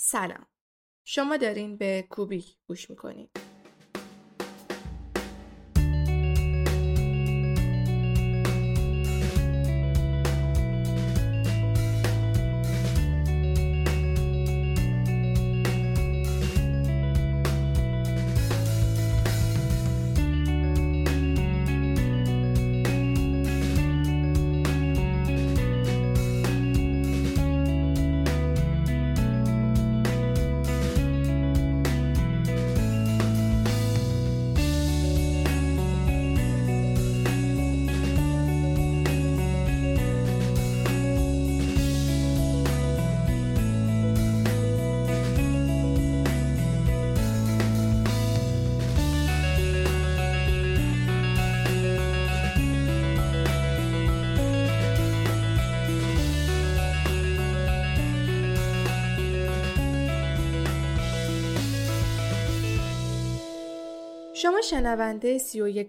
سلام. شما دارین به کوبیک گوش می‌کنید. شنونده سی و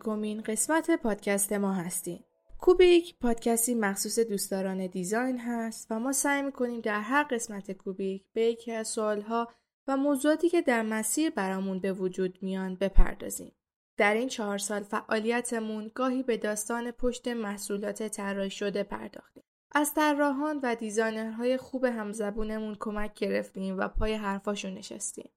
قسمت پادکست ما هستین. کوبیک پادکستی مخصوص دوستداران design هست و ما سعی می‌کنیم در هر قسمت کوبیک به یکی از سوالها و موضوعاتی که در مسیر برامون به وجود میان بپردازیم. در این چهار سال فعالیتمون گاهی به داستان پشت محصولات طراحی شده پرداختیم. از طراحان و designer های خوب همزبونمون کمک گرفتیم و پای حرفاشون نشستیم.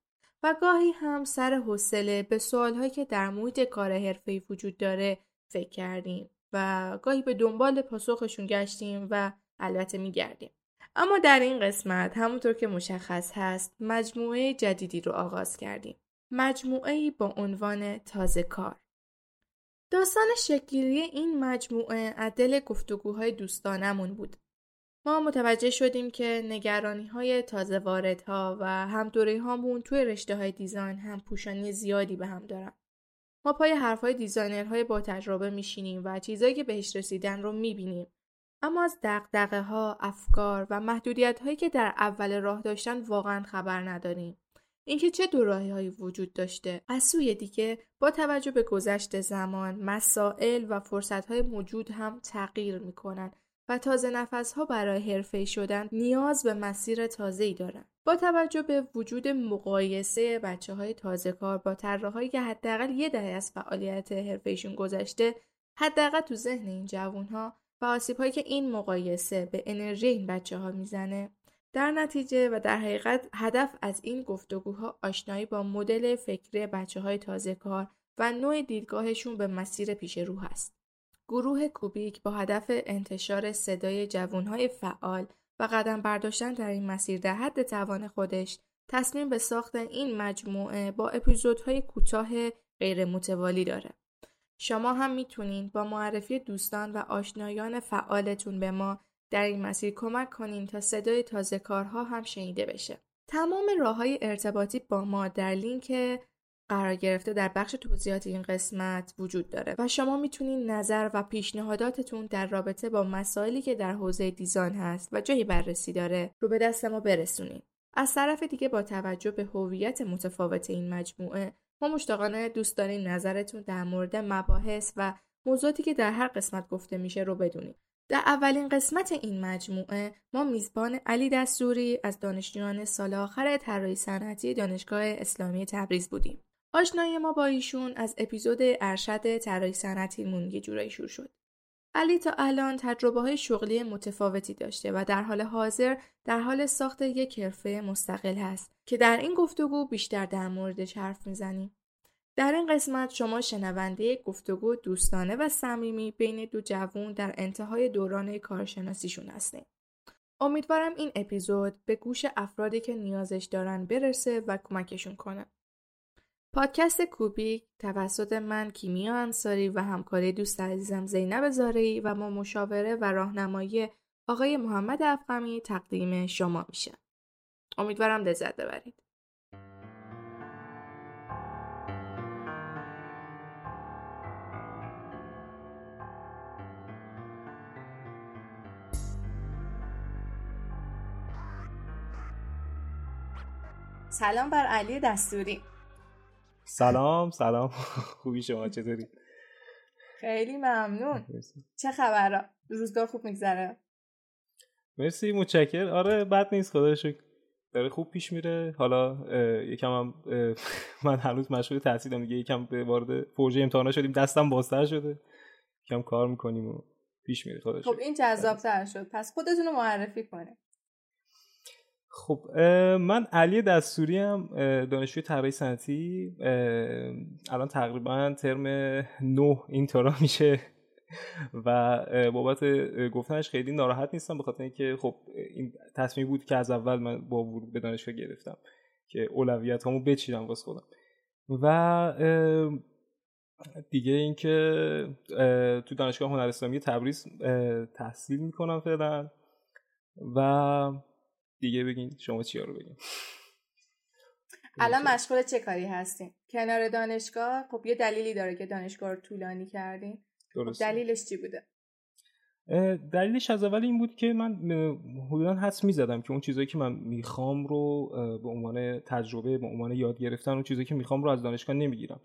و گاهی هم سر حوصله به سوالهایی که در محیط کار حرفه‌ای وجود داره فکر کردیم و گاهی به دنبال پاسخشون گشتیم و البته میگردیم. اما در این قسمت همونطور که مشخص هست مجموعه جدیدی رو آغاز کردیم. مجموعه با عنوان تازه کار. داستان شکلی این مجموعه عدل گفتگوهای دوستانمون بود ما متوجه شدیم که نگرانی های تازه واردها و هم دوره هامون توی رشته های دیزاین هم پوشانی زیادی به هم دارن. ما پای حرف های دیزاینرهای با تجربه میشینیم و چیزایی که بهش رسیدن رو می‌بینیم. اما از دقدقه ها، افکار و محدودیت هایی که در اول راه داشتن واقعا خبر نداریم. اینکه چه دو راهی هایی وجود داشته از سوی دیگه با توجه به گذشت زمان مسائل و فرصت های موجود هم تغییر می‌کنن و تازه نفس ها برای حرفه شدن نیاز به مسیر تازه ای دارن. با توجه به وجود مقایسه بچه های تازه کار با طراحهایی که حداقل یه دهه از فعالیت حرفهشون گذشته حداقل تو ذهن این جوون ها و آسیب هایی که این مقایسه به انرژی این بچه ها می‌زنه در نتیجه و در حقیقت هدف از این گفتگوها آشنایی با مدل فکری بچه های تازه کار و نوع دیدگاهشون به مسیر پیش رو هست. گروه کوبیک با هدف انتشار صدای جوانهای فعال و قدم برداشتن در این مسیر در حد توان خودش تصمیم به ساخت این مجموعه با اپیزودهای کوتاه غیر متوالی داره. شما هم می‌تونین با معرفی دوستان و آشنایان فعالتون به ما در این مسیر کمک کنین تا صدای تازه کارها هم شنیده بشه. تمام راه های ارتباطی با ما در لینک قرار گرفته در بخش توضیحات این قسمت وجود داره و شما می‌تونید نظر و پیشنهاداتتون در رابطه با مسائلی که در حوزه دیزاین هست و جایی بررسی داره رو به دست ما برسونید. از طرف دیگه با توجه به هویت متفاوت این مجموعه ما مشتاقانه دوست داریم نظرتون در مورد مباحث و موضوعاتی که در هر قسمت گفته میشه رو بدونید. در اولین قسمت این مجموعه ما میزبان علی دستوری از دانشجویان سال آخر طراحی صنعتی دانشگاه اسلامی تبریز بودیم. آشنایی ما با ایشون از اپیزود ارشد طراحی صنعتیمون یه جورایی شروع شد. علی تا الان تجربه های شغلی متفاوتی داشته و در حال حاضر در حال ساخت یک حرفه مستقل هست که در این گفتگو بیشتر در موردش حرف می‌زنیم. در این قسمت شما شنونده گفتگو دوستانه و صمیمی بین دو جوون در انتهای دوران کارشناسیشون هستیم. امیدوارم این اپیزود به گوش افرادی که نیازش دارن برسه و کمکشون کنه. پادکست کوبیک توسط من کیمیا انصاری و همکاری دوست عزیزم زینب زارعی و ما مشاوره و راهنمایی آقای محمد افقمی تقدیم شما میشه. امیدوارم لذت ببرید. سلام بر علی دستوری سلام سلام. خوبی شما چطوری؟ خیلی ممنون. چه خبر روزگار خوب میگذره. مرسی متشکر آره بد نیست خدا شکر. داره خوب پیش میره. حالا یکم هم من هنوز مشغول تحصیلم دیگه. یکم به وارد پروژه امتحانا شدیم. دستم بازتر شده. یکم کار می‌کنیم و پیش میره خودش خب این جذابتر شد. پس خودتون رو معرفی کنه خب من علی دستوری هم دانشجوی طراحی صنعتی الان تقریبا ترم نه این طورا میشه و بابت گفتنش خیلی ناراحت نیستم به خاطر اینکه خب این تصمیم بود که از اول من با ورود به دانشگاه گرفتم که اولویت همو بچیرم واسه خودم. و دیگه اینکه تو دانشگاه هنر اسلامی تبریز تحصیل می‌کنم فعلا. و دیگه بگین شما چیا رو بگین؟ الان مشغول چه کاری هستین؟ کنار دانشگاه؟ خب یه دلیلی داره که دانشگاه رو طولانی کردین. خب دلیلش چی بوده؟ دلیلش از اول این بود که من حدودا حس می‌زدم که اون چیزایی که من می‌خوام رو به عنوان تجربه به عنوان یاد گرفتن اون چیزایی که می‌خوام رو از دانشگاه نمی‌گیرم.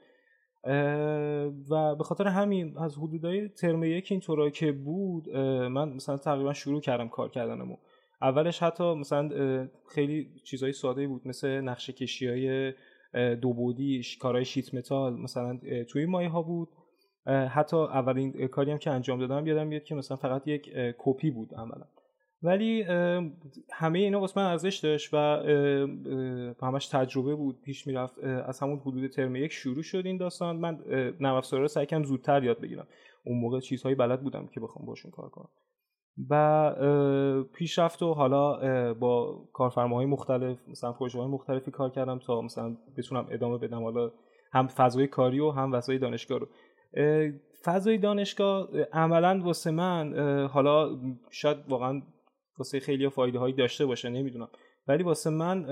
و به خاطر همین از حدودای ترم یک اینطورا که بود من مثلا تقریبا شروع کردم کار کردنمو. اولش حتی مثلا خیلی چیزای ساده بود مثل نقشه کشی های دو بودی کارهای شیت متال مثلا توی مایه ها بود حتی اولین کاری هم که انجام دادم یادم میاد که مثلا فقط یک کپی بود عملا. ولی همه اینا واسه من ارزش داشت و همش تجربه بود پیش می‌رفت. از همون حدود ترم یک شروع شد این داستان. من نرم رو سعی کردم زودتر یاد بگیرم. اون موقع چیزهایی بلد بودم که بخوام باشون کار کنم. و پیشرفت و حالا با کارفرماهای مختلف مثلا پروژه های مختلفی کار کردم تا مثلا بتونم ادامه بدم حالا هم فضای کاری و هم فضای دانشگاه رو. فضای دانشگاه عملا واسه من حالا شاید واقعا واسه خیلی فایده هایی داشته باشه نمی‌دونم. ولی واسه من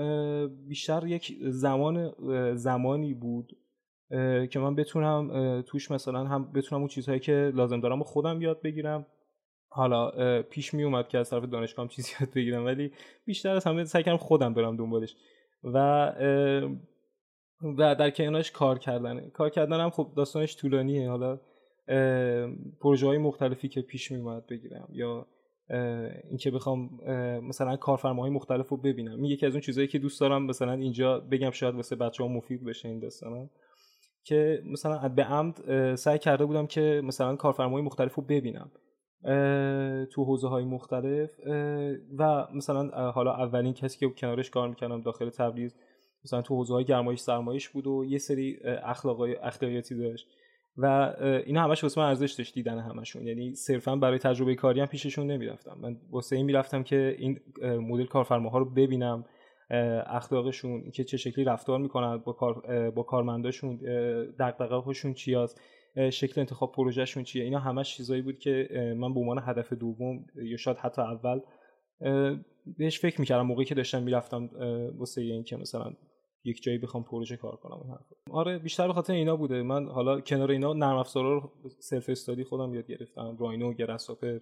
بیشتر یک زمان زمانی بود که من بتونم توش مثلا هم بتونم اون چیزهایی که لازم دارم و خودم یاد بگیرم. حالا پیش می اومد که از طرف دانشگاه هم چیزی یاد بگیرم ولی بیشتر از همه سعی کردم خودم برم دنبالش. و و در کنارش کار کردن. کار کردن هم خب داستانش طولانیه. حالا پروژه های مختلفی که پیش می اومد بگیرم یا اینکه بخوام مثلا کارفرماهای مختلف رو ببینم. یکی از اون چیزهایی که دوست دارم مثلا اینجا بگم شاید واسه بچه ها مفید بشه این داستانا. که مثلا به عمد سعی کرده بودم که مثلا کارفرماهای مختلف رو ببینم. تو حوزه های مختلف و مثلا حالا اولین کسی که کنارش کار می‌کردم داخل تبریز مثلا تو حوزه های گرمایش سرمایش بود و یه سری اخلاقای اخلاقیاتی داشت. و اینا همش واسه من ارزش داشت دیدن همشون. یعنی صرفا برای تجربه کاری هم پیششون نمی‌رفتم. من واسه این می‌رفتم که این مدل کارفرماها رو ببینم اخلاقشون که چه شکلی رفتار می‌کنن با کار با کارمنداشون دغدغه هاشون چیاست شکل انتخاب پروژهشون چیه؟ اینا همش چیزایی بود که من به عنوان هدف دوم یا شاید حتی اول بهش فکر می‌کردم. موقعی که داشتم می‌رفتم واسه این که مثلا یک جایی بخوام پروژه کار کنم. آره بیشتر به خاطر اینا بوده. من حالا کنار اینا نرم افزارا رو سلف استادی خودم یاد گرفتم. راینو گراسوپر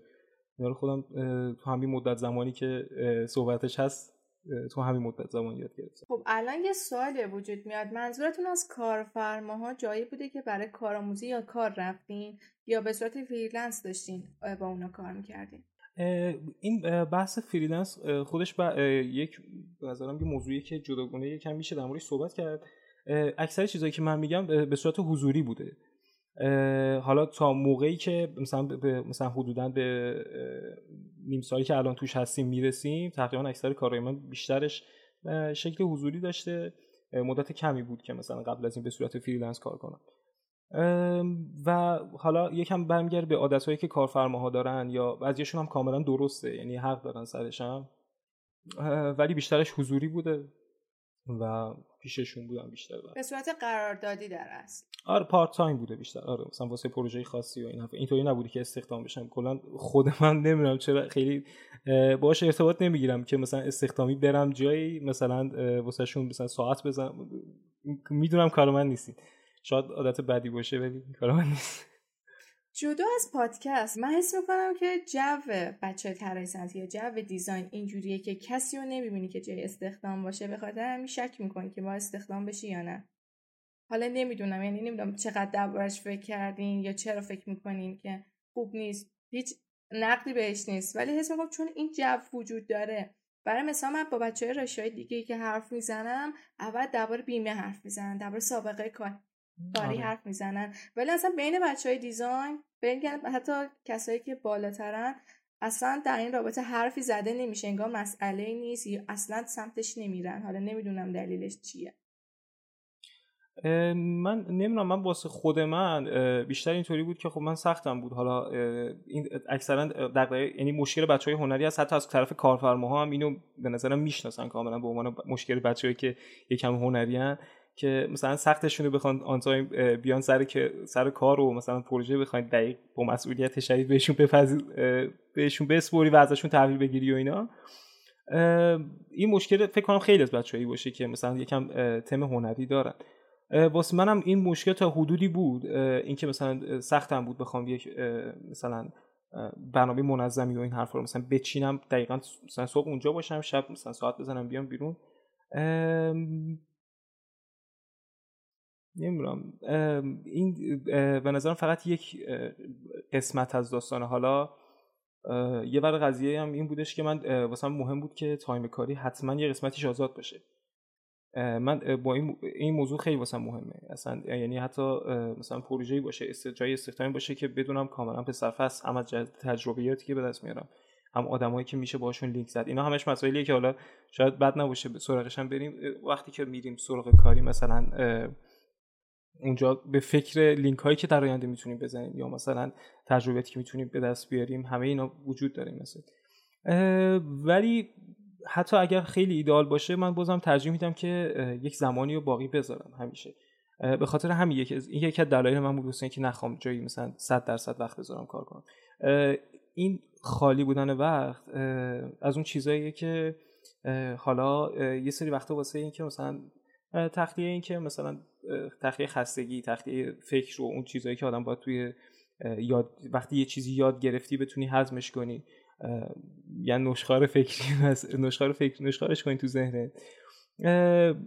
اینا رو خودم تو همین مدت زمانی که صحبتش هست تو همین مدت زمان یاد گرفتم خب الان یه سوالی وجود میاد. منظورتون از کارفرماها جایی بوده که برای کارآموزی یا کار رفتین یا به صورت freelance داشتین با اونا کار می‌کردین؟ این بحث freelance خودش با یک نظرم یه موضوعی که جداگونه یکم میشه در موردش صحبت کرد. اکثر چیزایی که من میگم به صورت حضوری بوده. حالا تا موقعی که مثلا مثلا حدودا به نیم سالی که الان توش هستیم می‌رسیم تقریبا اکثر کارهای من بیشترش شکل حضوری داشته. مدت کمی بود که مثلا قبل از این به صورت freelance کار کنم. و حالا یکم برمیگرده به عادتهایی که کارفرماها دارن یا بعضیشون هم کاملا درسته یعنی حق دارن سرشم. ولی بیشترش حضوری بوده و پیششون بودم بیشتر به صورت قراردادی در است آره part time بوده بیشتر. آره مثلا واسه پروژه خاصی و این اینطوری نبوده که استخدام بشم. کلا خود من نمی‌دونم چرا خیلی باهاش ارتباط نمی‌گیرم که مثلا استخدامی برم جایی مثلا واسه شون مثلا ساعت بزنم. می‌دونم کار من نیست شاید عادت بدی باشه ولی کار من نیست. جدا از پادکست من حس می‌کنم که جو بچه طراحی صنعتی یا جو design اینجوریه که کسی رو نمی‌بینی که جای استخدام باشه به خاطر همین شک می‌کنی که با استخدام بشی یا نه. حالا نمی‌دونم یعنی نمی‌دونم چقدر دربارش فکر کردین یا چرا فکر می‌کنین که خوب نیست. هیچ نقدی بهش نیست. ولی حس می‌کنم چون این جو وجود داره برای مثال من با بچه های رشای دیگه که حرف می‌زنم اول درباره بیمه حرف می‌زنن درباره سابقه کار. کاری آره. حرف می‌زنن. ولی اصلا بین بچه های دیزاین بین حتی کسایی که بالاترن اصلا در این رابطه حرفی زده نمیشه. انگار مسئله نیست. یا اصلا سمتش نمیرن. حالا نمی‌دونم دلیلش چیه. من نمی‌دونم. من واسه خود من بیشتر اینطوری بود که خب من سختم بود. حالا این اکثرا دغدغه یعنی مشکل بچه های هنری هست. حتی از طرف کارفرماها هم اینو به نظرم می‌شناسن کاملا. به عنوان مشکل بچه‌ای که یکم هنری هن. که مثلا سختشونه بخوان آن تایم بیان سر که سر کار و مثلا پروژه بخواید دقیق با مسئولیت شدید بهشون بپذیر بهشون بسپوری و ازشون تحویل بگیری و اینا. این مشکل فکر کنم خیلی از بچه‌ای باشه که مثلا یکم تم هنری دارن. واسه منم این مشکل تا حدودی بود. اینکه مثلا سختم بود بخوام یک مثلا برنامه منظمی و این حرفا رو مثلا بچینم دقیقا مثلا صبح اونجا باشم شب مثلا ساعت بزنم بیام بیرون. نمی‌دونم. این به نظرم فقط یک قسمت از داستانه. حالا یه بر قضیه هم این بودش که من واسم مهم بود که time کاری حتما یه قسمتیش آزاد باشه. من با این, این موضوع خیلی واسم مهمه. اصلا یعنی حتی مثلا پروژه‌ای باشه جای استخدامی باشه که بدونم کاملا صرفه است هم از تجربیاتی که به دست میارم هم آدمایی که میشه باشون لینک زد. اینا همش مسائلیه که حالا شاید بد نباشه سراغش هم بریم. وقتی که میریم سراغ کاری مثلا اونجا به فکر لینک هایی که در آینده می‌تونیم بزنیم یا مثلا تجربیاتی که می‌تونیم به دست بیاریم همه اینا وجود داره مثلا ولی حتی اگر خیلی ایدئال باشه من بازم ترجیح میدم که یک زمانی رو باقی بذارم همیشه. به خاطر همین یک این یکی از دلایل من بود که نخوام جایی مثلا 100 درصد وقت بذارم کار کنم. این خالی بودن وقت از اون چیزاییه که حالا یه سری وقتا واسه این که مثلا تخلیه این که مثلا تخلیه خستگی تخلیه فکر و اون چیزهایی که آدم باید توی یاد وقتی یه چیزی یاد گرفتی بتونی هضمش کنی. یعنی نشخار فکری نشخار فکر نشخارش کنی تو ذهنت.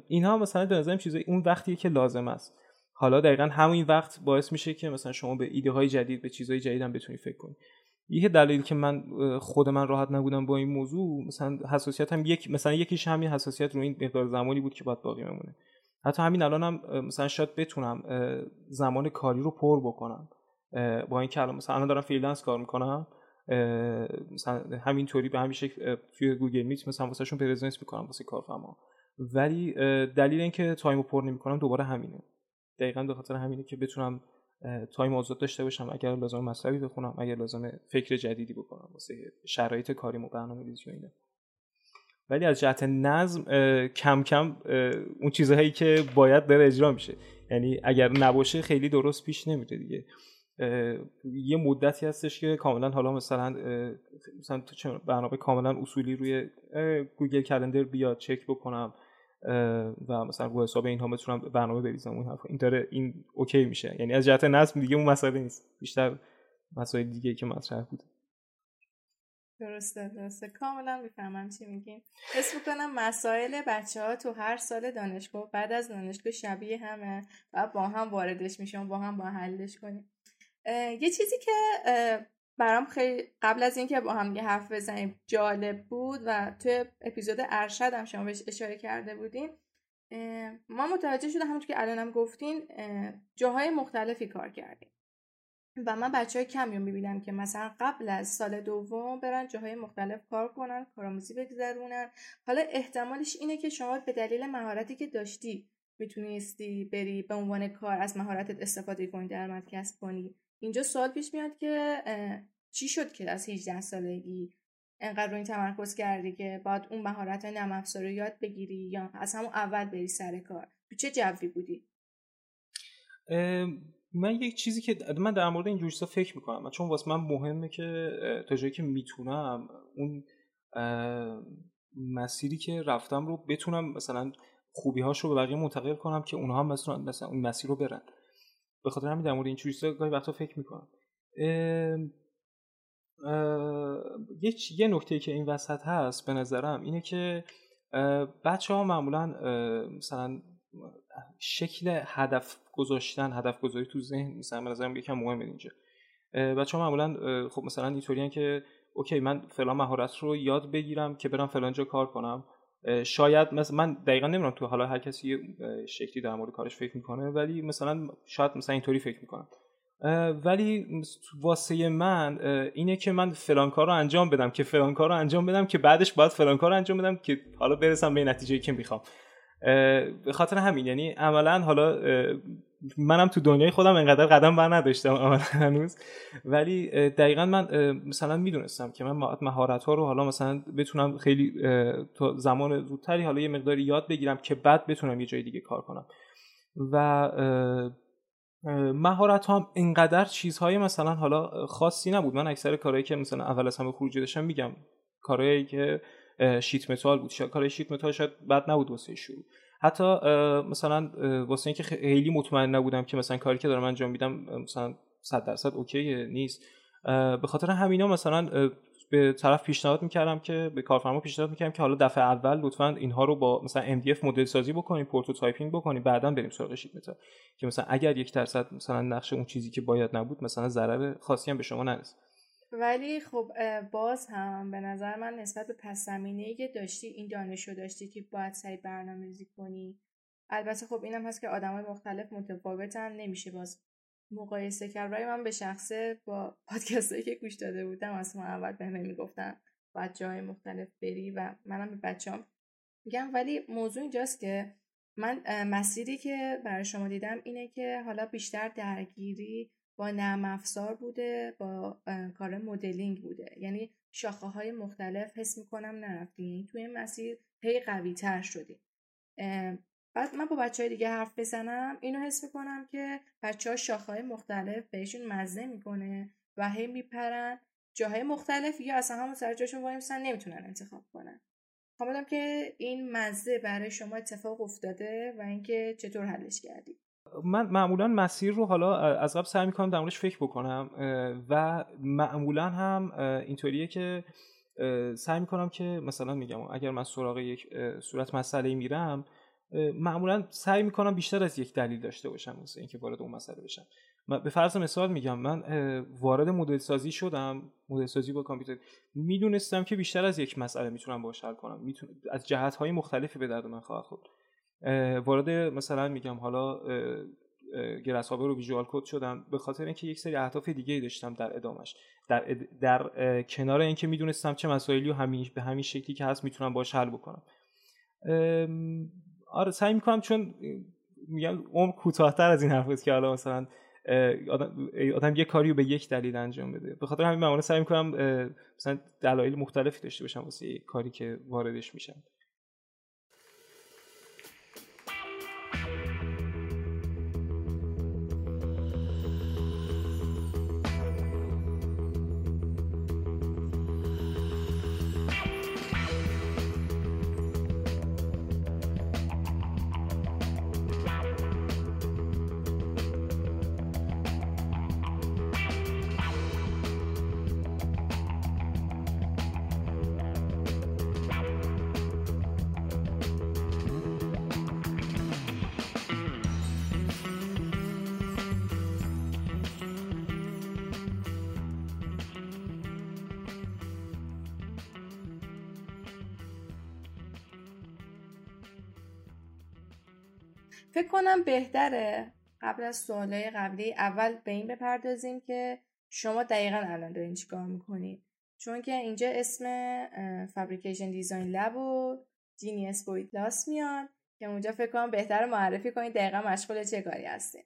اینها مثلا به نظرم چیزای اون وقتیه که لازم است. حالا دقیقا همین وقت باعث میشه که مثلا شما به ایده های جدید به چیزهای جدید هم بتونی فکر کنی. یه دلیل که من خود من راحت نبودم با این موضوع مثلا حساسیت هم یک مثلا یکیش همین حساسیت رو این مقدار زمانی بود که باید باقی بمونه. حتی همین الانم هم مثلا شاید بتونم زمان کاری رو پر بکنم. با این که الان مثلا الان دارم freelance کار می‌کنم مثلا همینطوری به همین شکل توی Google Meet مثلا واسهشون present می‌کنم واسه کارفرما. ولی دلیل اینکه time رو پر نمی‌کنم دوباره همینه. دقیقا به خاطر همینه که بتونم time آزاد داشته باشم اگر لازمه مطلبی بخونم اگر لازمه فکر جدیدی بکنم واسه شرایط کاری و برنامه ریزی و اینا. ولی از جهت نظم کم کم اون چیزهایی که باید داره اجرا میشه. یعنی اگر نباشه خیلی درست پیش نمیره دیگه. یه مدتی هستش که کاملا حالا مثلا مثلا برنامه کاملا اصولی روی Google Calendar بیاد چک بکنم و مثلا رو حساب اینها بتونم برنامه بریزم اون حرفا. این داره این okay میشه. یعنی از جهت نظم دیگه اون مسئله نیست. بیشتر مسائل دیگه که مطرح بود درسته درسته. کاملا می‌فهمم چی میگین. حس می‌کنم مسائل بچه ها تو هر سال دانشگاه بعد از دانشگاه شبیه همه و با هم واردش میشون با هم با حلش کنیم. یه چیزی که برام خیلی قبل از اینکه با هم یه حرف بزنیم جالب بود و توی اپیزود ارشد هم شما بهش اشاره کرده بودین ما متوجه شده همونطور که الانم گفتین جاهای مختلفی کار کردیم. و من بچه های کمی رو می‌بینم که مثلا قبل از سال دوم برن جاهای مختلف کار کنن کارآموزی بگذرونن. حالا احتمالش اینه که شما به دلیل مهارتی که داشتی می‌تونستی بری به عنوان کار از مهارتت استفاده کنی درآمد کسب کنی. اینجا سوال پیش میاد که چی شد که از 18 سالگی انقدر روی تمرکز کردی که باید اون مهارت های نرم رو یاد بگیری یا از همون اول بری سر کار؟ تو چه جوی بودی؟ من یک چیزی که من در مورد این جوجسا فکر می‌کنم چون واسه من مهمه که تا جایی که می‌تونم اون مسیری که رفتم رو بتونم مثلا خوبی رو به بقیه منتقل کنم که اونها هم مثلا, مثلا اون مسیر رو برن. به خاطر همین در مورد این چیزا گاهی وقتا فکر می‌کنم. یه یه نکته که این وسط هست به نظرم اینه که بچه ها معمولا مثلا شکل هدف گذاشتن هدف گذاری تو ذهن مثلا به نظرم یکم مهمه اینجا. بچه ها معمولا خب مثلا اینطوری که اوکی من فلان مهارت رو یاد بگیرم که برم فلان جا کار کنم. شاید مثلا من دقیقا نمی‌دونم تو حالا هر کسی شکلی در مورد کارش فکر می‌کنه ولی مثلا شاید مثلا اینطوری فکر می‌کنم. ولی واسه من اینه که من فلان کار رو انجام بدم که فلان کار رو انجام بدم که بعدش باید فلان کار رو انجام بدم که حالا برسم به نتیجه که می‌خوام. به خاطر همین یعنی عملا حالا منم تو دنیای خودم انقدر قدم بر نداشتم عملا هنوز. ولی دقیقا من مثلا می‌دونستم که من مهارت ها رو حالا مثلا بتونم خیلی تا زمان زودتری حالا یه مقداری یاد بگیرم که بعد بتونم یه جای دیگه کار کنم. و مهارت هم اینقدر چیزهای مثلا حالا خاصی نبود. من اکثر کارهایی که مثلا اول از همه خروجی داشتم میگم کارهایی که sheet metal بود. کارهای sheet metal شاید بد نبود واسه شروع. حتی مثلا واسه اینکه خیلی مطمئن نبودم که مثلا کاری که دارم انجام میدم مثلا 100 درصد okay نیست. به خاطر همینا مثلا به طرف پیشنهاد می‌کردم که به کارفرما پیشنهاد می‌کردم که حالا دفعه اول لطفا اینها رو با مثلا MDF مدل سازی بکنیم prototyping بکنیم بعدا بریم سراغ sheet metal. که مثلا اگر یک درصد مثلا نقش اون چیزی که باید نبود مثلا ضرر خاصی هم به شما نرسه ولی خب باز هم به نظر من نسبت به پس زمینه که داشتی این دانش رو داشتی که باید سعی برنامه ریزی کنی. البته خب اینم هست که آدم های مختلف متفاوتن نمیشه باز مقایسه کرد. برای من به شخصه با پادکست که گوش داده بودم از ما اول به همه می‌گفتن باید جای مختلف بری و منم به بچه میگم. ولی موضوع اینجاست که من مسیری که برای شما دیدم اینه که حالا بیشتر درگیری با نرم افزار بوده با کار مدلینگ بوده. یعنی شاخه های مختلف حس می‌کنم نرفتیم. یعنی توی مسیر هی قوی تر شدیم بعد من با بچه های دیگه حرف بزنم اینو حس می‌کنم که بچه ها شاخه های مختلف بهشون مزه می‌کنه و هی میپرن جاهای مختلف یا اصلا همون سر جاشون وایمسن نمی‌تونن انتخاب کنن. خواهم که این مزه برای شما اتفاق افتاده و اینکه چطور حلش کردی؟ من معمولا مسیر رو حالا از قبل سعی می‌کنم در موردش فکر بکنم و معمولا هم اینطوریه که سعی می‌کنم که مثلا میگم اگر من سراغ یک صورت مسئله میرم معمولا سعی می‌کنم بیشتر از یک دلیل داشته باشم مثل اینکه وارد اون مسئله بشم. به فرض مثال میگم من وارد مدل سازی شدم مدل سازی با کامپیوتر می‌دونستم که بیشتر از یک مسئله می‌تونم باش حل کنم. می‌تونم از جهت های مختلفی به درد من خواهد خورد. وارد مثلا میگم حالا گرس رو ویژوال کد شدم به خاطر اینکه یک سری اهداف دیگه داشتم در ادامش. در, در کنار اینکه می‌دونستم چه مسائلی رو به همین شکلی که هست می‌تونم باش حل بکنم. آره سعی می‌کنم چون میگم عمر کوتاهتر از این حرف که حالا مثلا آدم, آدم یه کاری رو به یک دلیل انجام بده. به خاطر همین من سعی می‌کنم مثلا دلایل مختلفی داشته باشم واسه کاری که واردش میشم. فکر کنم بهتره قبل از سوالای قبلی اول به این بپردازیم که شما دقیقا الان دارین چیکار می‌کنید چون که اینجا اسم Fabrication Design Lab و Genius Boy Plus میاد که اونجا فکر کنم بهتر معرفی کنید دقیقا مشغول چه کاری هستیم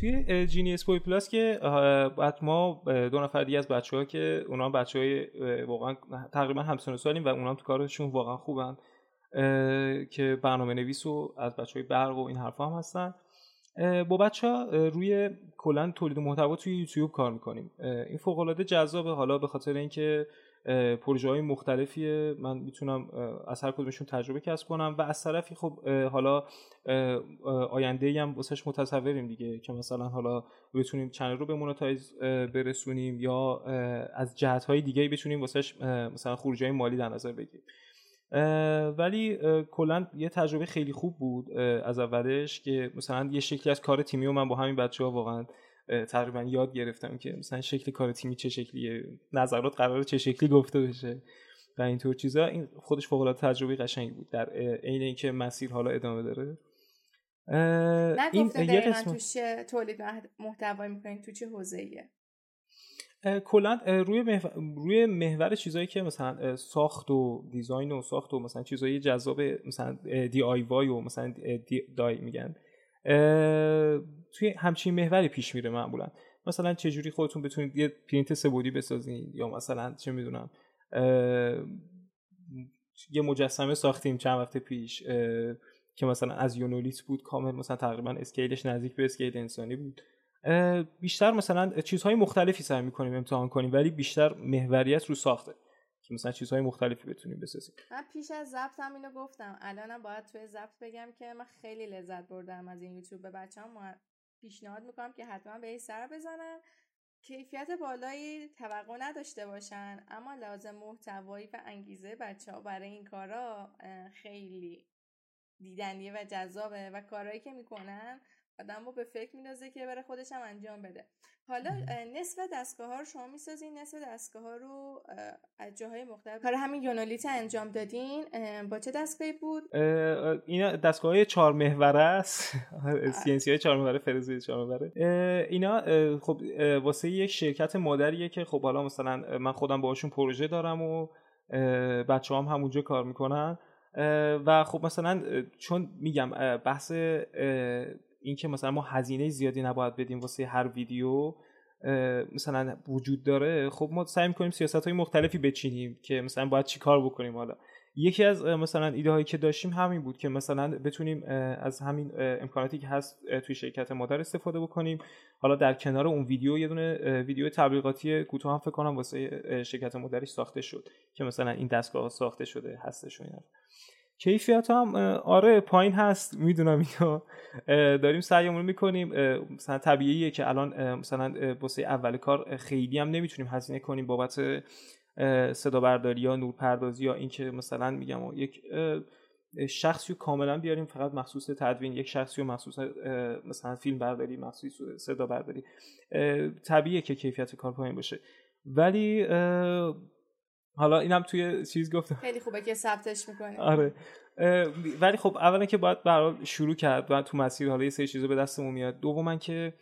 توی Genius Boy Plus که بعد ما دو نفر دیگه از بچه ها که اونا بچه های واقعا تقریبا همسن سالیم و اونا تو کارشون واقعا خوبن. که برنامه نویس و از بچه های برق و این حرفا هم هستن. با بچه ها روی کلا تولید محتوا توی یوتیوب کار می‌کنیم. این فوق العاده جذابه. حالا به خاطر اینکه پروژه های مختلفیه من می‌تونم از هر کدومشون تجربه کسب کنم و از طرفی خب حالا آینده هم واسش متصوریم دیگه که مثلا حالا بتونیم چنل رو به مونتایز برسونیم یا از جهت های دیگه بتونیم واسش مثلا خروجی مالی در نظر بگیریم. ولی کلا یه تجربه خیلی خوب بود از اولش که مثلا یه شکلی از کار تیمی و من با همین بچه ها واقعا تقریبا یاد گرفتم که مثلا شکل کار تیمی چه شکلیه نظرات قرار چه شکلی گفته بشه و اینطور چیزا. این خودش فوق العاده تجربه قشنگی بود در عین اینکه مسیر حالا ادامه داره. این یه قسمت توش تولید محتوا می‌کنین تو چه حوزه‌ایه؟ کلا روی محور... روی محور چیزایی که مثلا ساخت و دیزاین و ساخت و مثلا چیزایی جذاب مثلا DIY و مثلا دی دای میگن توی همچین محوری پیش میره معمولا. مثلا چه جوری خودتون بتونید یه پرینتر سه بعدی بسازین یا مثلا چه می‌دونم یه مجسمه ساختیم چند وقت پیش که مثلا از یونولیت بود کامل مثلا تقریبا scale ش نزدیک به scale انسانی بود. بیشتر مثلا چیزهای مختلفی سعی می‌کنیم امتحان کنیم ولی بیشتر محوریت رو ساخته که مثلا چیزهای مختلفی بتونیم بسازیم. من پیش از ضبط هم اینو گفتم. الانم باید توی ضبط بگم که من خیلی لذت بردم از این یوتیوب به بچه‌ام. پیشنهاد می‌کنم که حتما به سر بزنن. کیفیت بالایی توقع نداشته باشن اما لازم محتوایی و انگیزه بچه ها برای این کارا خیلی دیدنیه و جذابه و کارهایی که می‌کنن آدم رو به فکر میندازه که برای خودش هم انجام بده. حالا نصف دستگاه ها رو شما می‌سازین نصف دستگاه ها رو از جاهای مختلف. کار همین یونالیت انجام دادین. با چه دستگاهی بود؟ اینا دستگاه های چهار محوره است. سینسی های چهار محوره فرزوی چهار محوره اینا خب واسه یک شرکت مادریه که خب حالا مثلا من خودم باشون پروژه دارم و بچه هم همونجا کار می‌کنن. و خب مثلا چون میگم بحث اینکه مثلا ما هزینه زیادی نباید بدیم واسه هر ویدیو مثلا وجود داره. خب ما سعی می‌کنیم سیاست های مختلفی بچینیم که مثلا باید چی کار بکنیم حالا. یکی از مثلا ایده هایی که داشتیم همین بود که مثلا بتونیم از همین امکاناتی که هست توی شرکت مادر استفاده بکنیم. حالا در کنار اون ویدیو یه دونه ویدیو تبلیغاتی کوتاه هم فکر کنم واسه شرکت مادرش ساخته شد که مثلا این دستگاه ساخته شده هستش اینا. کیفیت هم آره پایین هست می‌دونم اینو. داریم سعیمون می‌کنیم. مثلا طبیعیه که الان مثلا واسه اول کار خیلی هم نمی‌تونیم هزینه کنیم بابت صدا برداری یا نورپردازی یا اینکه مثلا میگم یک شخصی رو کاملا بیاریم فقط مخصوص تدوین یک شخصی رو مخصوص مثلا فیلم برداری مخصوص صدا برداری طبیعیه که کیفیت کار پایین باشه. ولی حالا اینم توی چیز گفتم. خیلی خوبه که ثبتش می‌کنه آره. ولی خب اولا که باید برای شروع کرد و تو مسیر حالا یه سری چیزا به دستمون میاد. دوما که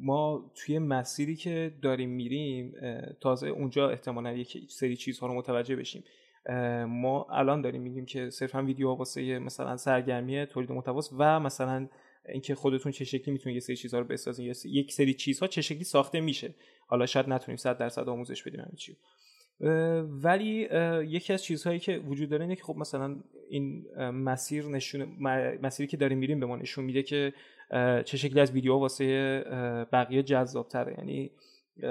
ما توی مسیری که داریم میریم تازه اونجا احتمالا یک سری چیزها رو متوجه بشیم. ما الان داریم میگیم که صرفا ویدیو واسه مثلا سرگرمی تولید محتواست و مثلا اینکه خودتون چه شکلی می‌تونید یه سری چیزها رو بسازین. یک سری چیزها چه شکلی ساخته میشه. حالا شاید نتونیم 100 درصد آموزش بدیم همین چی ولی یکی از چیزهایی که وجود داره اینه که خب مثلا این مسیر نشون مسیری که داریم میریم به ما نشون میده که چه شکلی از ویدیو واسه بقیه جذاب تره یعنی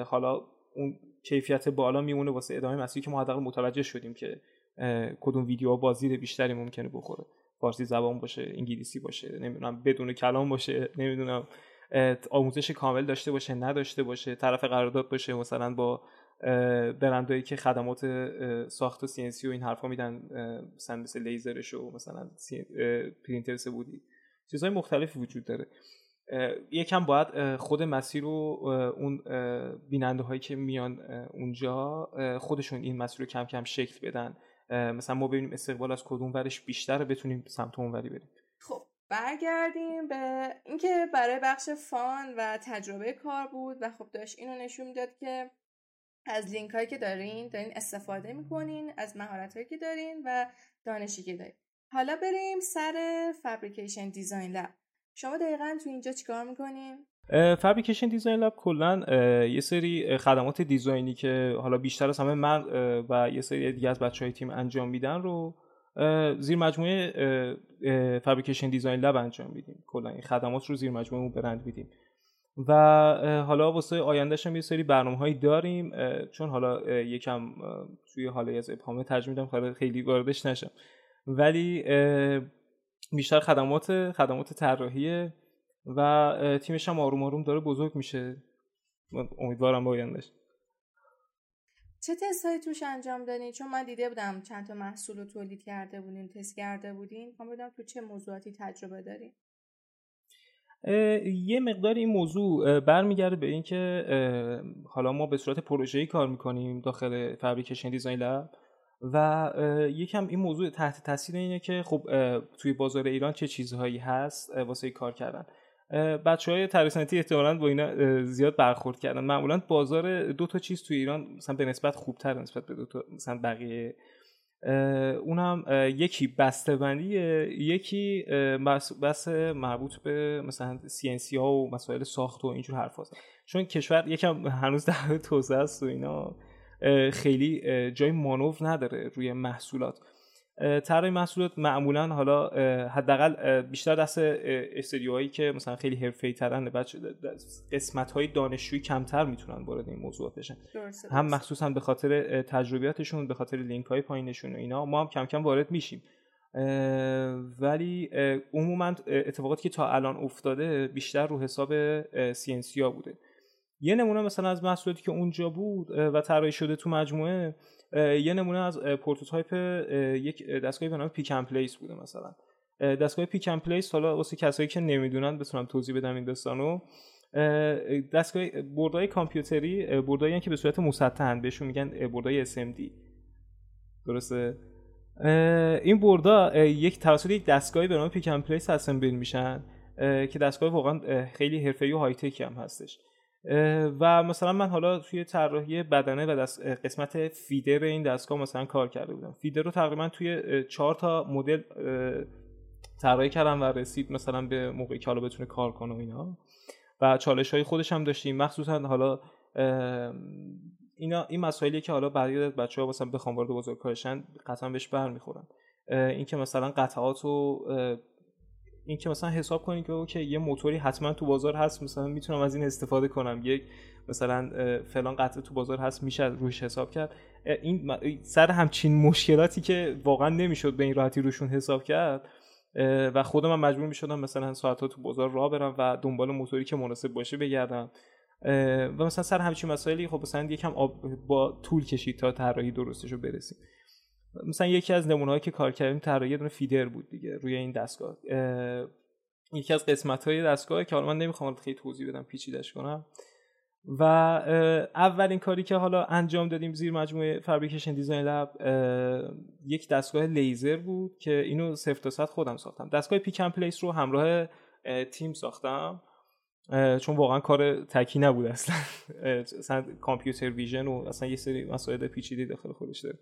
حالا اون کیفیت بالا میمونه واسه ادامه مسیری که ما حداقل متوجه شدیم که کدوم ویدیو بازدید بیشتری ممکنه بخوره. فارسی زبان باشه انگلیسی باشه نمی‌دونم بدون کلام باشه نمی‌دونم آموزش کامل داشته باشه نداشته باشه طرف قرارداد باشه مثلا با برندهایی که خدمات ساخت و سی و این حرفا میدن مثلا مثل لیزرش و مثلا پرینتر سبودی چیزهای مختلفی وجود داره. یکم باید خود مسیر رو اون بیننده هایی که میان اونجا خودشون این مسیر رو کم کم شکل بدن. مثلا ما ببینیم استقبال از کدوم ورش بیشتر بتونیم سمت اون وری بریم. خب برگردیم به اینکه برای بخش fun و تجربه کار بود و خب داشت اینو نشون می‌داد که از لینک هایی که دارین دارین استفاده می‌کنین از مهارت هایی که دارین و دانشی که دارین. حالا بریم سر Fabrication Design Lab شما دقیقا تو اینجا چیکار می‌کنین؟ Fabrication Design Lab کلا یه سری خدمات design ی که حالا بیشتر از همه من و یه سری دیگه از بچه های تیم انجام میدن رو زیر مجموعه فابریکیشن دیزاین لب انجام میدیم. کلا این خدمات رو زیر مجموعه برند میدیم. و حالا واسه آیندهش هم یه سری برنامه هایی داریم چون حالا یکم توی حاله از ابهامه ترجمه میدم خیلی واردش نشم. ولی بیشتر خدمات خدمات طراحی و تیمش هم آروم آروم داره بزرگ میشه. امیدوارم با آیندهش. چه تست هایی توش انجام دادین؟ چون من دیده بودم چند تا محصول رو تولید کرده بودین تست کرده بودین. می‌خوام بدونم تو چه موضوعاتی تجربه دارین؟ یه مقدار این موضوع برمیگرده به اینکه حالا ما به صورت پروژه‌ای کار می‌کنیم داخل فابریکیشن دیزاین لب و یکم این موضوع تحت تاثیر اینه که خب توی بازار ایران چه چیزهایی هست واسه کار کردن. بچه های ترسنتی احتمالا با اینا زیاد برخورد کردن. معمولا بازار دو تا چیز توی ایران مثلا به نسبت خوبتر نسبت به دو تا مثلا بقیه اونم یکی بسته بندیه یکی بس مربوط به مثلا سی ها و مسائل ساخت و اینجور حرف هست. چون کشور یکم هنوز در توسعه است و اینا خیلی جای مانور نداره روی محصولات طراحی محصولات معمولا حالا حداقل بیشتر دست استودیوهایی که مثلا خیلی حرفه‌ای ترن بچه قسمت های دانشجویی کمتر می‌تونن وارد این موضوعات بشن. هم مخصوصا به خاطر تجربیاتشون به خاطر لینک های پایینشون و اینا ما هم کم کم وارد میشیم. ولی عموما اتفاقاتی که تا الان افتاده بیشتر رو حساب ها بوده. یه نمونه مثلا از محصولاتی که اونجا بود و طراحی شده تو مجموعه یه نمونه از prototype یک دستگاهی به نام pick place بوده مثلا. دستگاه pick and place حالا واسه کسایی که نمی‌دونن بتونم توضیح بدم این داستانو. دستگاه بردای کامپیوتری بردایی که به صورت مسطحن بهشون میگن بردای SMD درسته؟ این بردا یک توسط یک دستگاهی به نام پیک اند پلیس اسمبل میشن که دستگاه واقعا خیلی حرفه‌ای و های تک هم هستش. و مثلا من حالا توی طراحی بدنه و قسمت فیدر این دستگاه مثلا کار کرده بودم. فیدر رو تقریبا توی چهار تا مدل طراحی کردم و رسید مثلا به موقعی که حالا بتونه کار کنه و اینا. و چالش های خودش هم داشتیم. مخصوصا حالا اینا این مسائلی که حالا از بچه ها مثلا بخوام وارد بزرگ کارشن قطعا بهش برمیخورن اینکه مثلا قطعات رو این که مثلا حساب کنید که اوکی یه موتوری حتما تو بازار هست مثلا می‌تونم از این استفاده کنم. یک مثلا فلان قطعه تو بازار هست میشه روش حساب کرد. این سر همچین مشکلاتی که واقعا نمی‌شد به این راحتی روشون حساب کرد. و خودم من مجبور می‌شدم مثلا ساعت ها تو بازار راه برم و دنبال موتوری که مناسب باشه بگردم. و مثلا سر همچین مسائلی خب مثلا یکم با طول کشید تا طراحی درستش رو برسیم. مثلا یکی از نمونه‌هایی که کار کردیم طراحی یه دونه فیدر بود دیگه روی این دستگاه. یکی از قسمت های دستگاه که حالا من نمی‌خوام خیلی توضیح بدم پیچیدش کنم. و اولین کاری که حالا انجام دادیم زیر مجموعه فابریکیشن دیزاین لب یک دستگاه لیزر بود که اینو صفر تا صد خودم ساختم. دستگاه پیکن پلیس رو همراه تیم ساختم. چون واقعا کار تکی نبود اصلا. اصلا کامپیوتر ویژن و اصلا یه سری مسائل پیچیده داخل خودش داره.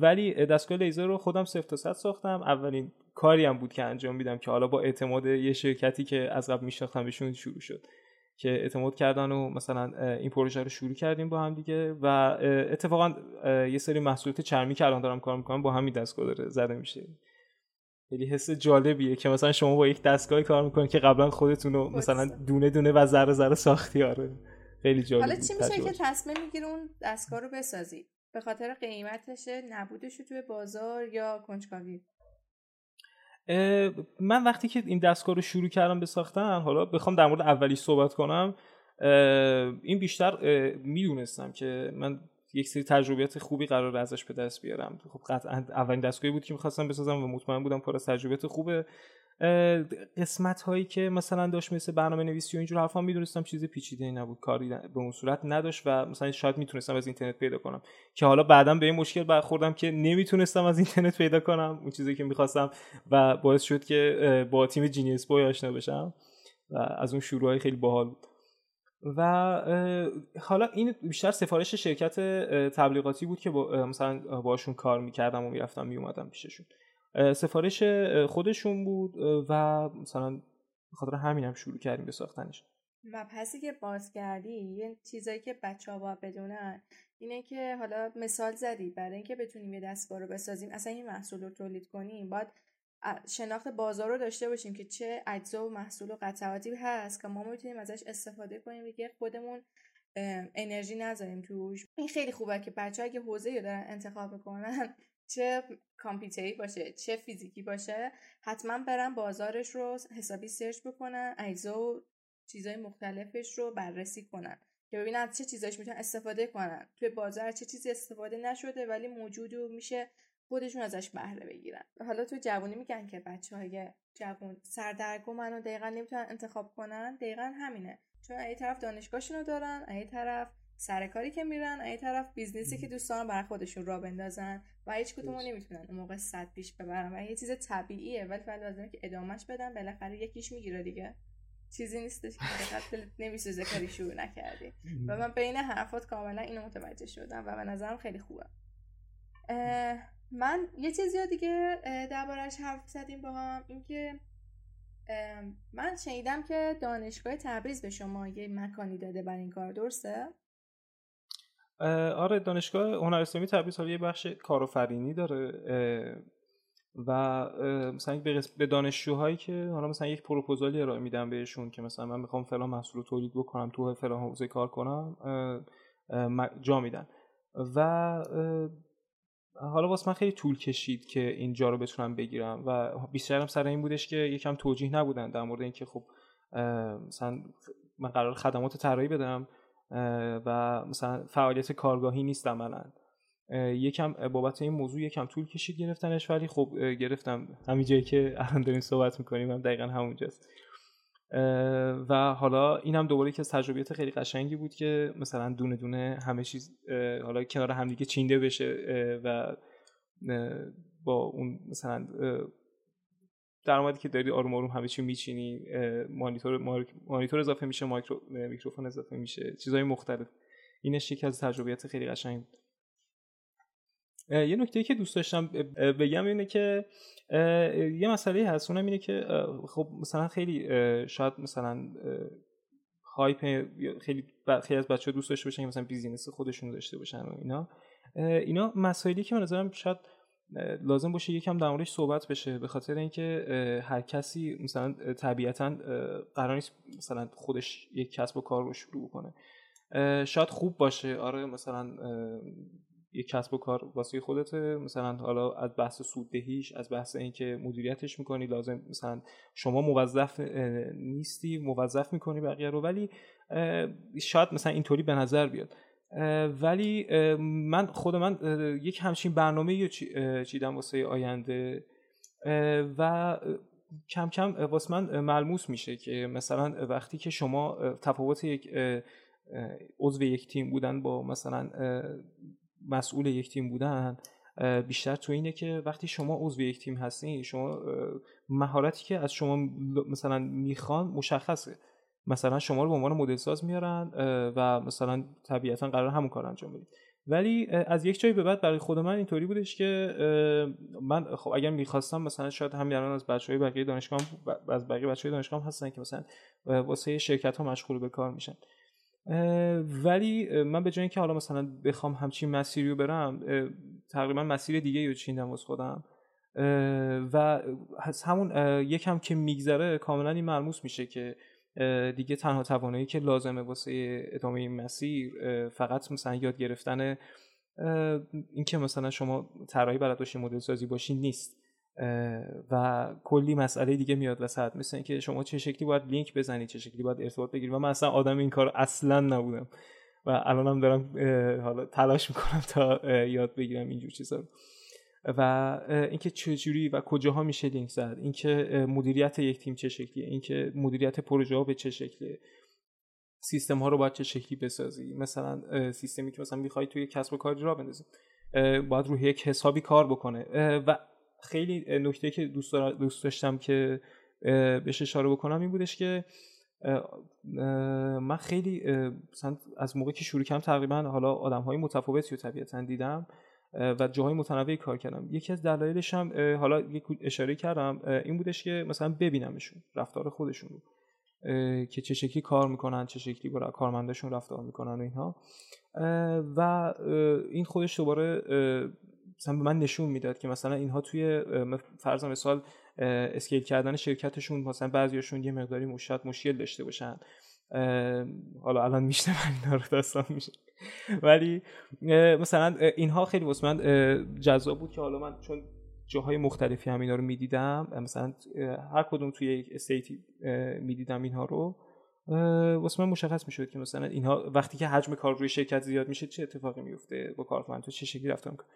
ولی دستگاه لیزر رو خودم صفر تا صد ساختم. اولین کاری هم بود که انجام میدم که حالا با اعتماد یه شرکتی که از قبل میشناختم بهشون شروع شد که اعتماد کردن و مثلا این پروژه رو شروع کردیم با هم دیگه. و اتفاقا یه سری محصولات چرمی که الان دارم کار می‌کنم با همین دستگاه داره زده میشه. خیلی حس جالبیه که مثلا شما با یک دستگاه کار می‌کنید که قبلا خودتون رو مثلا دونه دونه و ذره ذره ساختی. آره. خیلی جالب حالا چی میشه که تصمیم می‌گیره اون دستگاه رو بسازی؟ به خاطر قیمتش نبودش توی بازار یا کنجکاوی؟ من وقتی که این دستگاه رو شروع کردم به ساختن حالا بخوام در مورد اولی صحبت کنم این بیشتر می‌دونستم که من یک سری تجربیات خوبی قرار ازش به دست بیارم. خب قطعا اولین دستگاهی بود که می‌خواستم بسازم و مطمئن بودم پر از تجربیات خوبه. قسمت هایی که مثلا داشت مثل برنامه نویسی و اینجور حرفا می‌دونستم چیز پیچیده نبود کاری به اون صورت نداشت و مثلا شاید می‌تونستم از اینترنت پیدا کنم. که حالا بعدا به این مشکل برخوردم که نمی‌تونستم از اینترنت پیدا کنم اون چیزی که می‌خواستم و باعث شد که با تیم جینیس بوی آشنا بشم و از اون شروع خیلی باحال بود. و حالا این بیشتر سفارش شرکت تبلیغاتی بود که با مثلا باشون کار می‌کردم و می‌رفتم میومدم پیششون. سفارش خودشون بود و مثلا خاطر همین هم شروع کردیم به ساختنش. مبحثی که باز کردی یه چیزایی که بچه ها باید بدونن اینه که حالا مثال زدی برای اینکه بتونیم یه دستگاه رو بسازیم اصلا این محصول رو تولید کنیم باید شناخت بازار رو داشته باشیم که چه اجزا و محصول و قطعاتی هست که ما می‌تونیم ازش استفاده کنیم دیگه خودمون انرژی نذاریم توش. این خیلی خوبه که بچه که حوزه رو دارن انتخاب می‌کنن چه کامپیوتری باشه چه فیزیکی باشه حتما برن بازارش رو حسابی سرچ بکنن اجزا و چیزای مختلفش رو بررسی کنن که ببینن چه چیزایش می‌تونن استفاده کنن. توی بازار چه چیزی استفاده نشده ولی موجود و میشه خودشون ازش بهره بگیرن. حالا تو جوونی میگن که بچه های جوون سردرگم منو دقیقا نمی‌تونن انتخاب کنن. دقیقا همینه. چون ای طرف دانشگاهشون رو دارن ای طرف سر کاری که میرن ای طرف بیزنسی که دوستان برای خودشون را بندازن و هیچ کدوم نمی‌تونن اون موقع صد پیش ببرن و یه چیز طبیعیه ولی فقط لازمه که ادامهش بدن بالاخره یکیش می‌گیره دیگه. چیزی نیستش که دقت نمیسوزه کاری شروع نکردی. و من بین حرفات کاملا اینو متوجه شدم و به نظرم خیلی خوبه. من یه چیزی دیگه دربارهش حرف زدیم با هم اینکه من شنیدم که دانشگاه تبریز به شما یه مکانی داده برای این کار درسته؟ آره دانشگاه هنر اسلامی تبریز یه بخش کارآفرینی داره و مثلا به دانشجوهایی که حالا مثلا یک پروپوزالی ارائه میدم بهشون که مثلا من می‌خوام فلان محصول تولید بکنم تو فلان حوزه کار کنم جا میدن. و حالا واسه من خیلی طول کشید که اینجا رو بتونم بگیرم و بیشترم سر این بودش که یکم توجیه نبودن در مورد اینکه خب مثلا من قرار خدمات طراحی بدم. و مثلا فعالیت کارگاهی نیست عملا. یکم بابت این موضوع یکم طول کشید گرفتنش ولی خب گرفتم. همین جایی که الان داریم صحبت می‌کنیم هم دقیقا همونجاست. و حالا این هم دوباره که تجربیات خیلی قشنگی بود که مثلا دونه دونه همه چیز حالا کنار همدیگه چینده بشه و با اون مثلا درآمدی که داری آروم آروم همه چی میچینی مانیتور مانیتور اضافه میشه مایکرو میکروفون اضافه میشه چیزهای مختلف. اینش یکی از تجربیات خیلی قشنگ. یه نکته که دوست داشتم بگم اینه که یه مسئله هست. اونم اینه که خب مثلا خیلی شاید مثلا hype خیلی خیلی از بچه دوست داشته باشن که مثلا business خودشون داشته باشن و اینا. اینا مسائلی که من نظرم شاید لازم باشه یکم در موردش صحبت بشه به خاطر اینکه هر کسی مثلا طبیعتا قرار نیست مثلا خودش یک کسب و کار رو شروع کنه. شاید خوب باشه آره مثلا یک کسب و کار واسه خودته مثلا حالا از بحث سوددهیش از بحث اینکه مدیریتش می‌کنی لازم مثلا شما موظف نیستی موظف می‌کنی بقیه رو ولی شاید مثلا اینطوری به نظر بیاد. ولی من خود من یک همچین برنامه چیدم واسه آینده. و کم کم واسه من ملموس میشه که مثلا وقتی که شما تفاوت یک عضو یک تیم بودن با مثلا مسئول یک تیم بودن بیشتر تو اینه که وقتی شما عضو یک تیم هستین شما مهارتی که از شما مثلا می‌خوان مشخصه. مثلا شما رو به عنوان مدل ساز میارن و مثلا طبیعتا قرار همون کار انجام بدید. ولی از یک جایی به بعد برای خود من اینطوری بودش که من خب اگر می‌خواستم مثلا شاید همین الان از بچهای بقیه دانشگاه از بقیه بچهای دانشگاه هستن که مثلا واسه شرکت ها مشغول به کار میشن. ولی من به جای اینکه حالا مثلا بخوام همچین مسیری رو برم تقریبا مسیر دیگه رو چیندم واسه خودم. و همون یکم که میگذره کاملا این مرموز میشه که دیگه تنها توانایی که لازمه واسه ادامه این مسیر فقط مثلا یاد گرفتن اینکه مثلا شما طراحی بلد باشی مدل سازی باشی نیست. و کلی مسئله دیگه میاد وسط. مثل اینکه شما چه شکلی باید لینک بزنید چه شکلی باید ارتباط بگیرید و من اصلا آدم این کار اصلا نبودم. و الانم دارم حالا تلاش می‌کنم تا یاد بگیرم اینجور چیزا رو. و اینکه چجوری و کجاها میشه لینک زد اینکه مدیریت یک تیم چه شکلیه اینکه مدیریت پروژه ها به چه شکلیه سیستم ها رو باید چه شکلی بسازی. مثلا سیستمی که مثلا می‌خوای توی کسب و کاری را بندازی باید روی یک حسابی کار بکنه. و خیلی نکته که دوست, دوست داشتم که بهش اشاره بکنم این بودش که من خیلی مثلا از موقع که شروع کردم تقریبا حالا آدم های متفاوتی رو طبیعتا دیدم. و جاهای متنوعی کار کردم. یکی از دلایلش هم حالا یک اشاره کردم این بودش که مثلا ببینمشون رفتار خودشون رو که چه شکلی کار می‌کنن چه شکلی با کارمنداشون رفتار می‌کنن و اینها. و این خودش دوباره مثلا به من نشون می‌داد که مثلا اینها توی فرض مثال اسکیل کردن شرکتشون مثلا بعضیاشون یه مقداری مشکل داشته باشن. حالا الان میشنم اینا رو داستان میشه. ولی مثلا اینها خیلی واسه من جذاب بود که حالا من چون جاهای مختلفی هم اینا رو می‌دیدم مثلا هر کدوم توی یک استیتی می‌دیدم اینها رو واسه من مشخص می‌شد که مثلا اینها وقتی که حجم کار روی شرکت زیاد میشه چه اتفاقی میفته با کارمند چه شکلی رفتار می‌کنه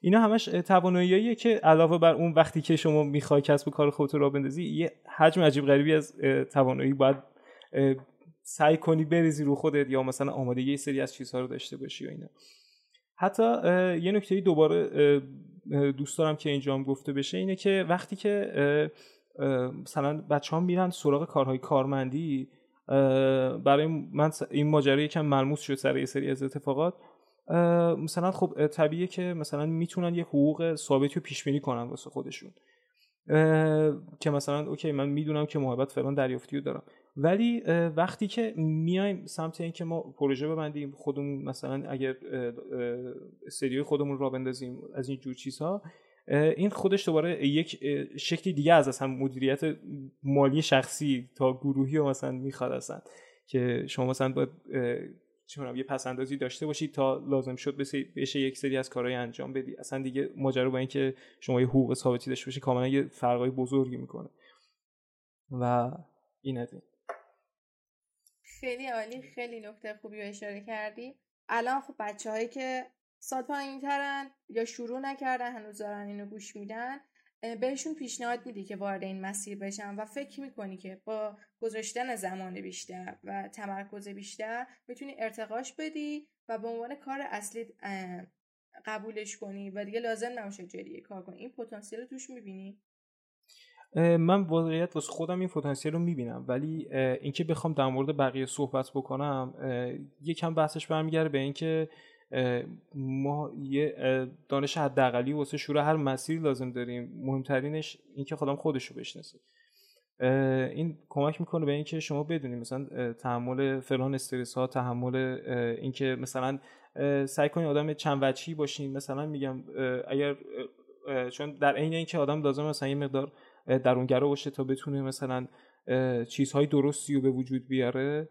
اینا همش تواناییه که علاوه بر اون وقتی که شما می‌خوای کسب و کار خودت را بندازی یه حجم عجیب غریبی از توانایی باید سعی کنی بریزی رو خودت یا مثلا آماده یه سری از چیزها رو داشته باشی و اینا. حتی یه نکته دوباره دوست دارم که اینجا گفته بشه اینه که وقتی که مثلا بچه ها میرن سراغ کارهای کارمندی برای من این ماجرا یکم ملموس شد سر یه سری از اتفاقات. مثلا خب طبیعیه که مثلا می‌تونن یه حقوق ثابتی رو پیش بینی کنن واسه خودشون. که مثلا اوکی من می‌دونم که محبت فلان دریافتی رو دارم. ولی وقتی که میایم سمت اینکه ما پروژه ببندیم خودمون مثلا اگر سریای خودمون را بندازیم از این جور چیزها این خودش دوباره یک شکلی دیگه از اصلا مدیریت مالی شخصی تا گروهی رو مثلا می‌خواد اصلا. که شما مثلا باید یه پس اندازی داشته باشید تا لازم شد بشه یک سری از کارهای انجام بدی. اصلا دیگه ماجرا با اینکه شما یه حقوق ثابتی داشته باشی کاملا یه فرقای بزرگی می‌کنه. و این از خیلی عالی خیلی نکته خوبی رو اشاره کردی. الان خب بچه هایی که سال پایین ترن یا شروع نکردن هنوز دارن اینو گوش میدن بهشون پیشنهاد میدی که وارد این مسیر بشن و فکر می‌کنی که با گذاشتن زمان بیشتر و تمرکز بیشتر می‌تونی ارتقاش بدی و به عنوان کار اصلی قبولش کنی و دیگه لازم نباشه جدیه کار کنی. این پتانسیل رو توش می‌بینی؟ من واقعیت واسه خودم این پتانسیل رو می‌بینم ولی اینکه بخوام در مورد بقیه صحبت بکنم یکم بحثش برمیگرده به اینکه ما یه دانش حداقلی واسه شروع هر مسیری لازم داریم. مهمترینش اینکه خودم خودش رو بشناسه این کمک می‌کنه به اینکه شما بدونید مثلا تحمل فلان استرس ها تحمل اینکه مثلا سعی کنید آدم چند وجهی باشین مثلا میگم اگر چون در عین اینکه آدم لازم مثلا یه مقدار درونگرا باشه تا بتونه مثلا چیزهای درستی رو به وجود بیاره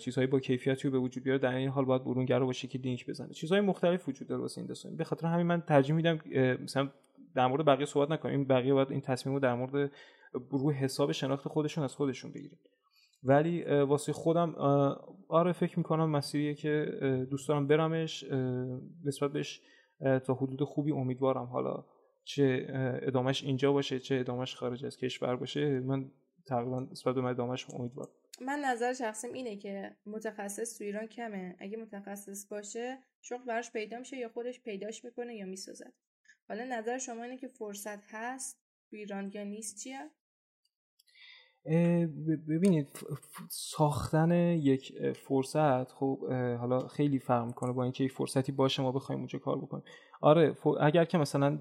چیزهایی با کیفیتی رو به وجود بیاره در این حال باید برونگرا باشه که لینک بزنه. چیزهای مختلف وجود داره واسه این داستان. به خاطر همین من ترجیح میدم مثلا در مورد بقیه صحبت نکنیم. بقیه باید این تصمیم رو در مورد روی حساب شناخت خودشون از خودشون بگیرن ولی واسه خودم آره فکر می‌کنم مسیریه که دوست دارم برمش نسبت بهش تا حدود خوبی امیدوارم. حالا چه ادامش اینجا باشه چه ادامش خارج از کشور باشه من تقریبا نسبت به ادامش امیدوارم. من نظر شخصیم اینه که متخصص تو ایران کمه. اگه متخصص باشه شغل براش پیدا میشه یا خودش پیداش می‌کنه یا می‌سازد. حالا نظر شما اینه که فرصت هست تو ایران یا نیست چیه؟ ببینید ساختن یک فرصت خب حالا خیلی فرق می‌کنه با اینکه یک فرصتی باشه ما بخوایم اونجا کار بکنیم. آره اگر که مثلا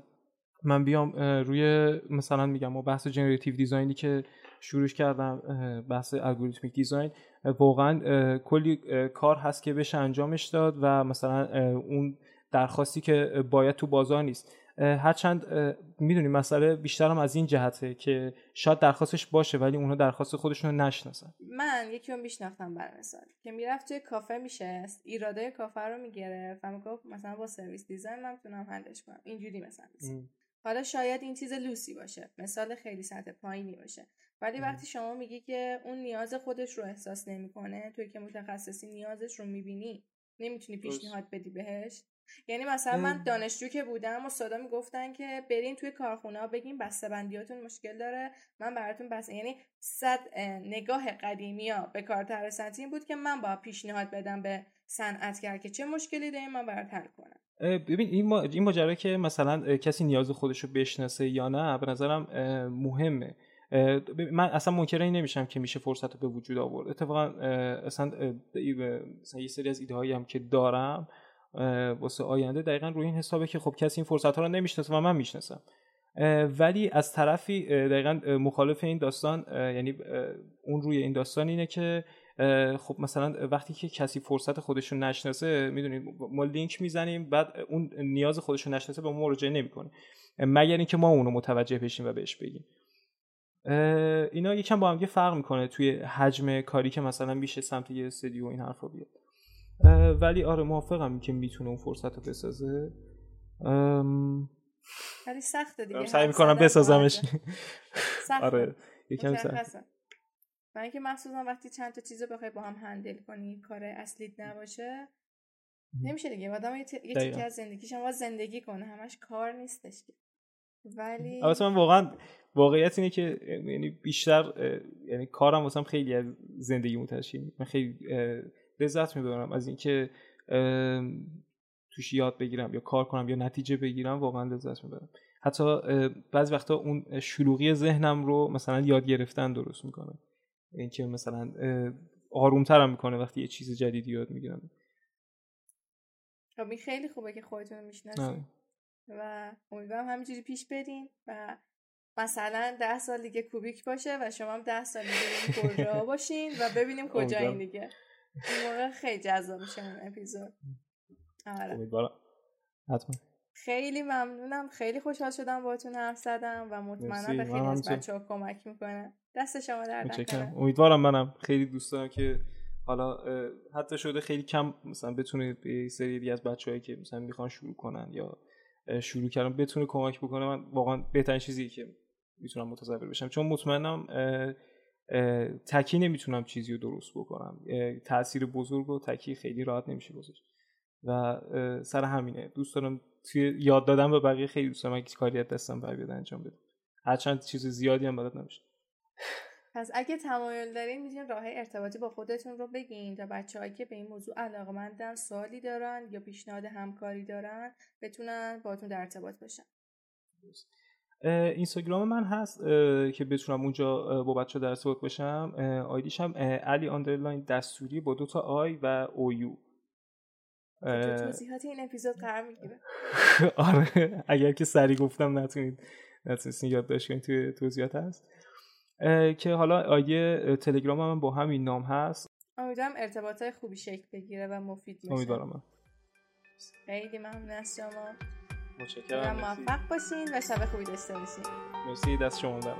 من بیام روی مثلا میگم ما بحث جنراتیو دیزاینی که شروعش کردم بحث algorithmic design واقعا کلی کار هست که بشه انجامش داد و مثلا اون درخواستی که باید تو بازار نیست. هرچند می‌دونی مسئله بیشترم از این جهته که شاید درخواستش باشه ولی اونها درخواست خودشون رو نشناسن. من یکی رو میشناختم بر مثال که می‌رفت توی کافه میشست ایراده کافه رو می‌گرفت و می‌گفت مثلا با service design من می‌تونم حلش کنم. اینجوری مثلا. حالا شاید این چیز لوسی باشه مثال خیلی سطح پایینی باشه. ولی وقتی شما میگی که اون نیاز خودش رو احساس نمی‌کنه توی که متخصصی نیازش رو می‌بینی نمی‌تونی پیشنهاد بدی بهش؟ یعنی مثلا من دانشجو که بودم استادا می‌گفتن که برین توی کارخونه بگین بسته بندیاتون مشکل داره من براتون بس یعنی صد نگاه قدیمی ها به کارتر این بود که من با پیشنهاد بدم به صنعتگر که چه مشکلی داریم من برات حل کنم. ببین این ما... ماجرا که مثلا کسی نیاز خودش رو بشناسه یا نه به نظرم مهمه. من اصلا منکر این نمیشم که میشه فرصت رو به وجود آورد. اتفاقا اصلا یه سری از ایده هم که دارم واسه آینده دقیقا روی این حسابه که خب کسی این فرصت ها رو نمی‌شناسه و من می‌شناسم. ولی از طرفی دقیقا مخالف این داستان یعنی اون روی این داستان اینه که خب مثلا وقتی که کسی فرصت خودش رو نشناسه می‌دونید ما لینک می‌زنیم بعد اون نیاز خودش رو نشناسه به ما مراجعه نمی‌کنه. مگر اینکه ما اونو متوجه بشیم و بهش بگیم. اینا یکم با هم فرق می‌کنه توی حجم کاری که مثلا میشه سمت یه استدیو این حرفا بیاد. ولی آره موافقم که می‌تونه اون فرصت رو بسازه. ولی سخته دیگه. سعی می‌کنم بسازمش. آره یکم سخت و اینکه مخصوصا وقتی چند تا چیز بخوای با هم هندل کنی کار اصلیت نباشه نمیشه دیگه. آدم یه تیکه از زندگیش هم زندگی کنه. همش کار نیستش ولی البته من واقعا واقعیت اینه که یعنی بیشتر یعنی کارم واسم خیلی از زندگی تشکیل من خیلی لذت می‌برم از اینکه توش یاد بگیرم یا کار کنم یا نتیجه بگیرم واقعا لذت می‌برم. حتی بعضی وقتا اون شلوغی ذهنم رو مثلا یاد گرفتن درست می‌کنه. اینکه مثلا آرومترم می‌کنه وقتی یه چیز جدیدی یاد می‌گیرم خب این خیلی خوبه که خودتون می‌شناسید. و امیدوارم همینجوری پیش بریم و مثلا ده سال دیگه کوبیک باشه و شما هم ده سال دیگه کجا باشین و ببینیم کجا این دیگه. این موقع خیلی جذاب میشه اون اپیزود. آره. حتما. خیلی ممنونم. خیلی خوشحال شدم باهاتون حرف زدم و مطمئنم به خیلی از بچه ها کمک می‌کنه. دست شما در امیدوارم منم خیلی دوست دارم که حالا حتی شده خیلی کم مثلا بتونه به سری از بچههایی که مثلا می‌خوان شروع کنن یا شروع کردن بتونه کمک بکنه. من واقعا بهترین چیزی که می‌تونم متصور بشم. چون مطمئنم تکی نمی‌تونم چیزی رو درست بکنم. تاثیر بزرگ و تکی خیلی راحت نمیشه گذاشت و سر همینه. دوست دارم توی یاد دادن به بقیه خیلی دوست دارم. کاری از دستم بر بیاد انجام بدم هرچند چیز زیادی هم بلد نمیشه پس اگه تمایل دارین می‌تونین راه ارتباطی با خودتون رو بگین تا بچه‌هایی که به این موضوع علاقمندن سوالی دارن یا پیشنهاد همکاری دارن بتونن باتون در ارتباط باشن. اینستاگرام من هست که بتونم اونجا با بچه در ارتباط باشم. آیدیش هم علی آندرلاین دستوری با دوتا آی و اویو توضیحات این اپیزود قرار می‌گیره. آره اگر که سری گفتم نتونید نتونستین یاد کنید توی توضیحات هست. که حالا آیه تلگرام هم با همین نام هست. امیدوارم ارتباط خوبی شکل بگیره و مفید باشه. امیدوارم. خیلی ممنون از شما. متشکرم. موفق باشین و شب خوبی داشته باشین. مرسی دست شما در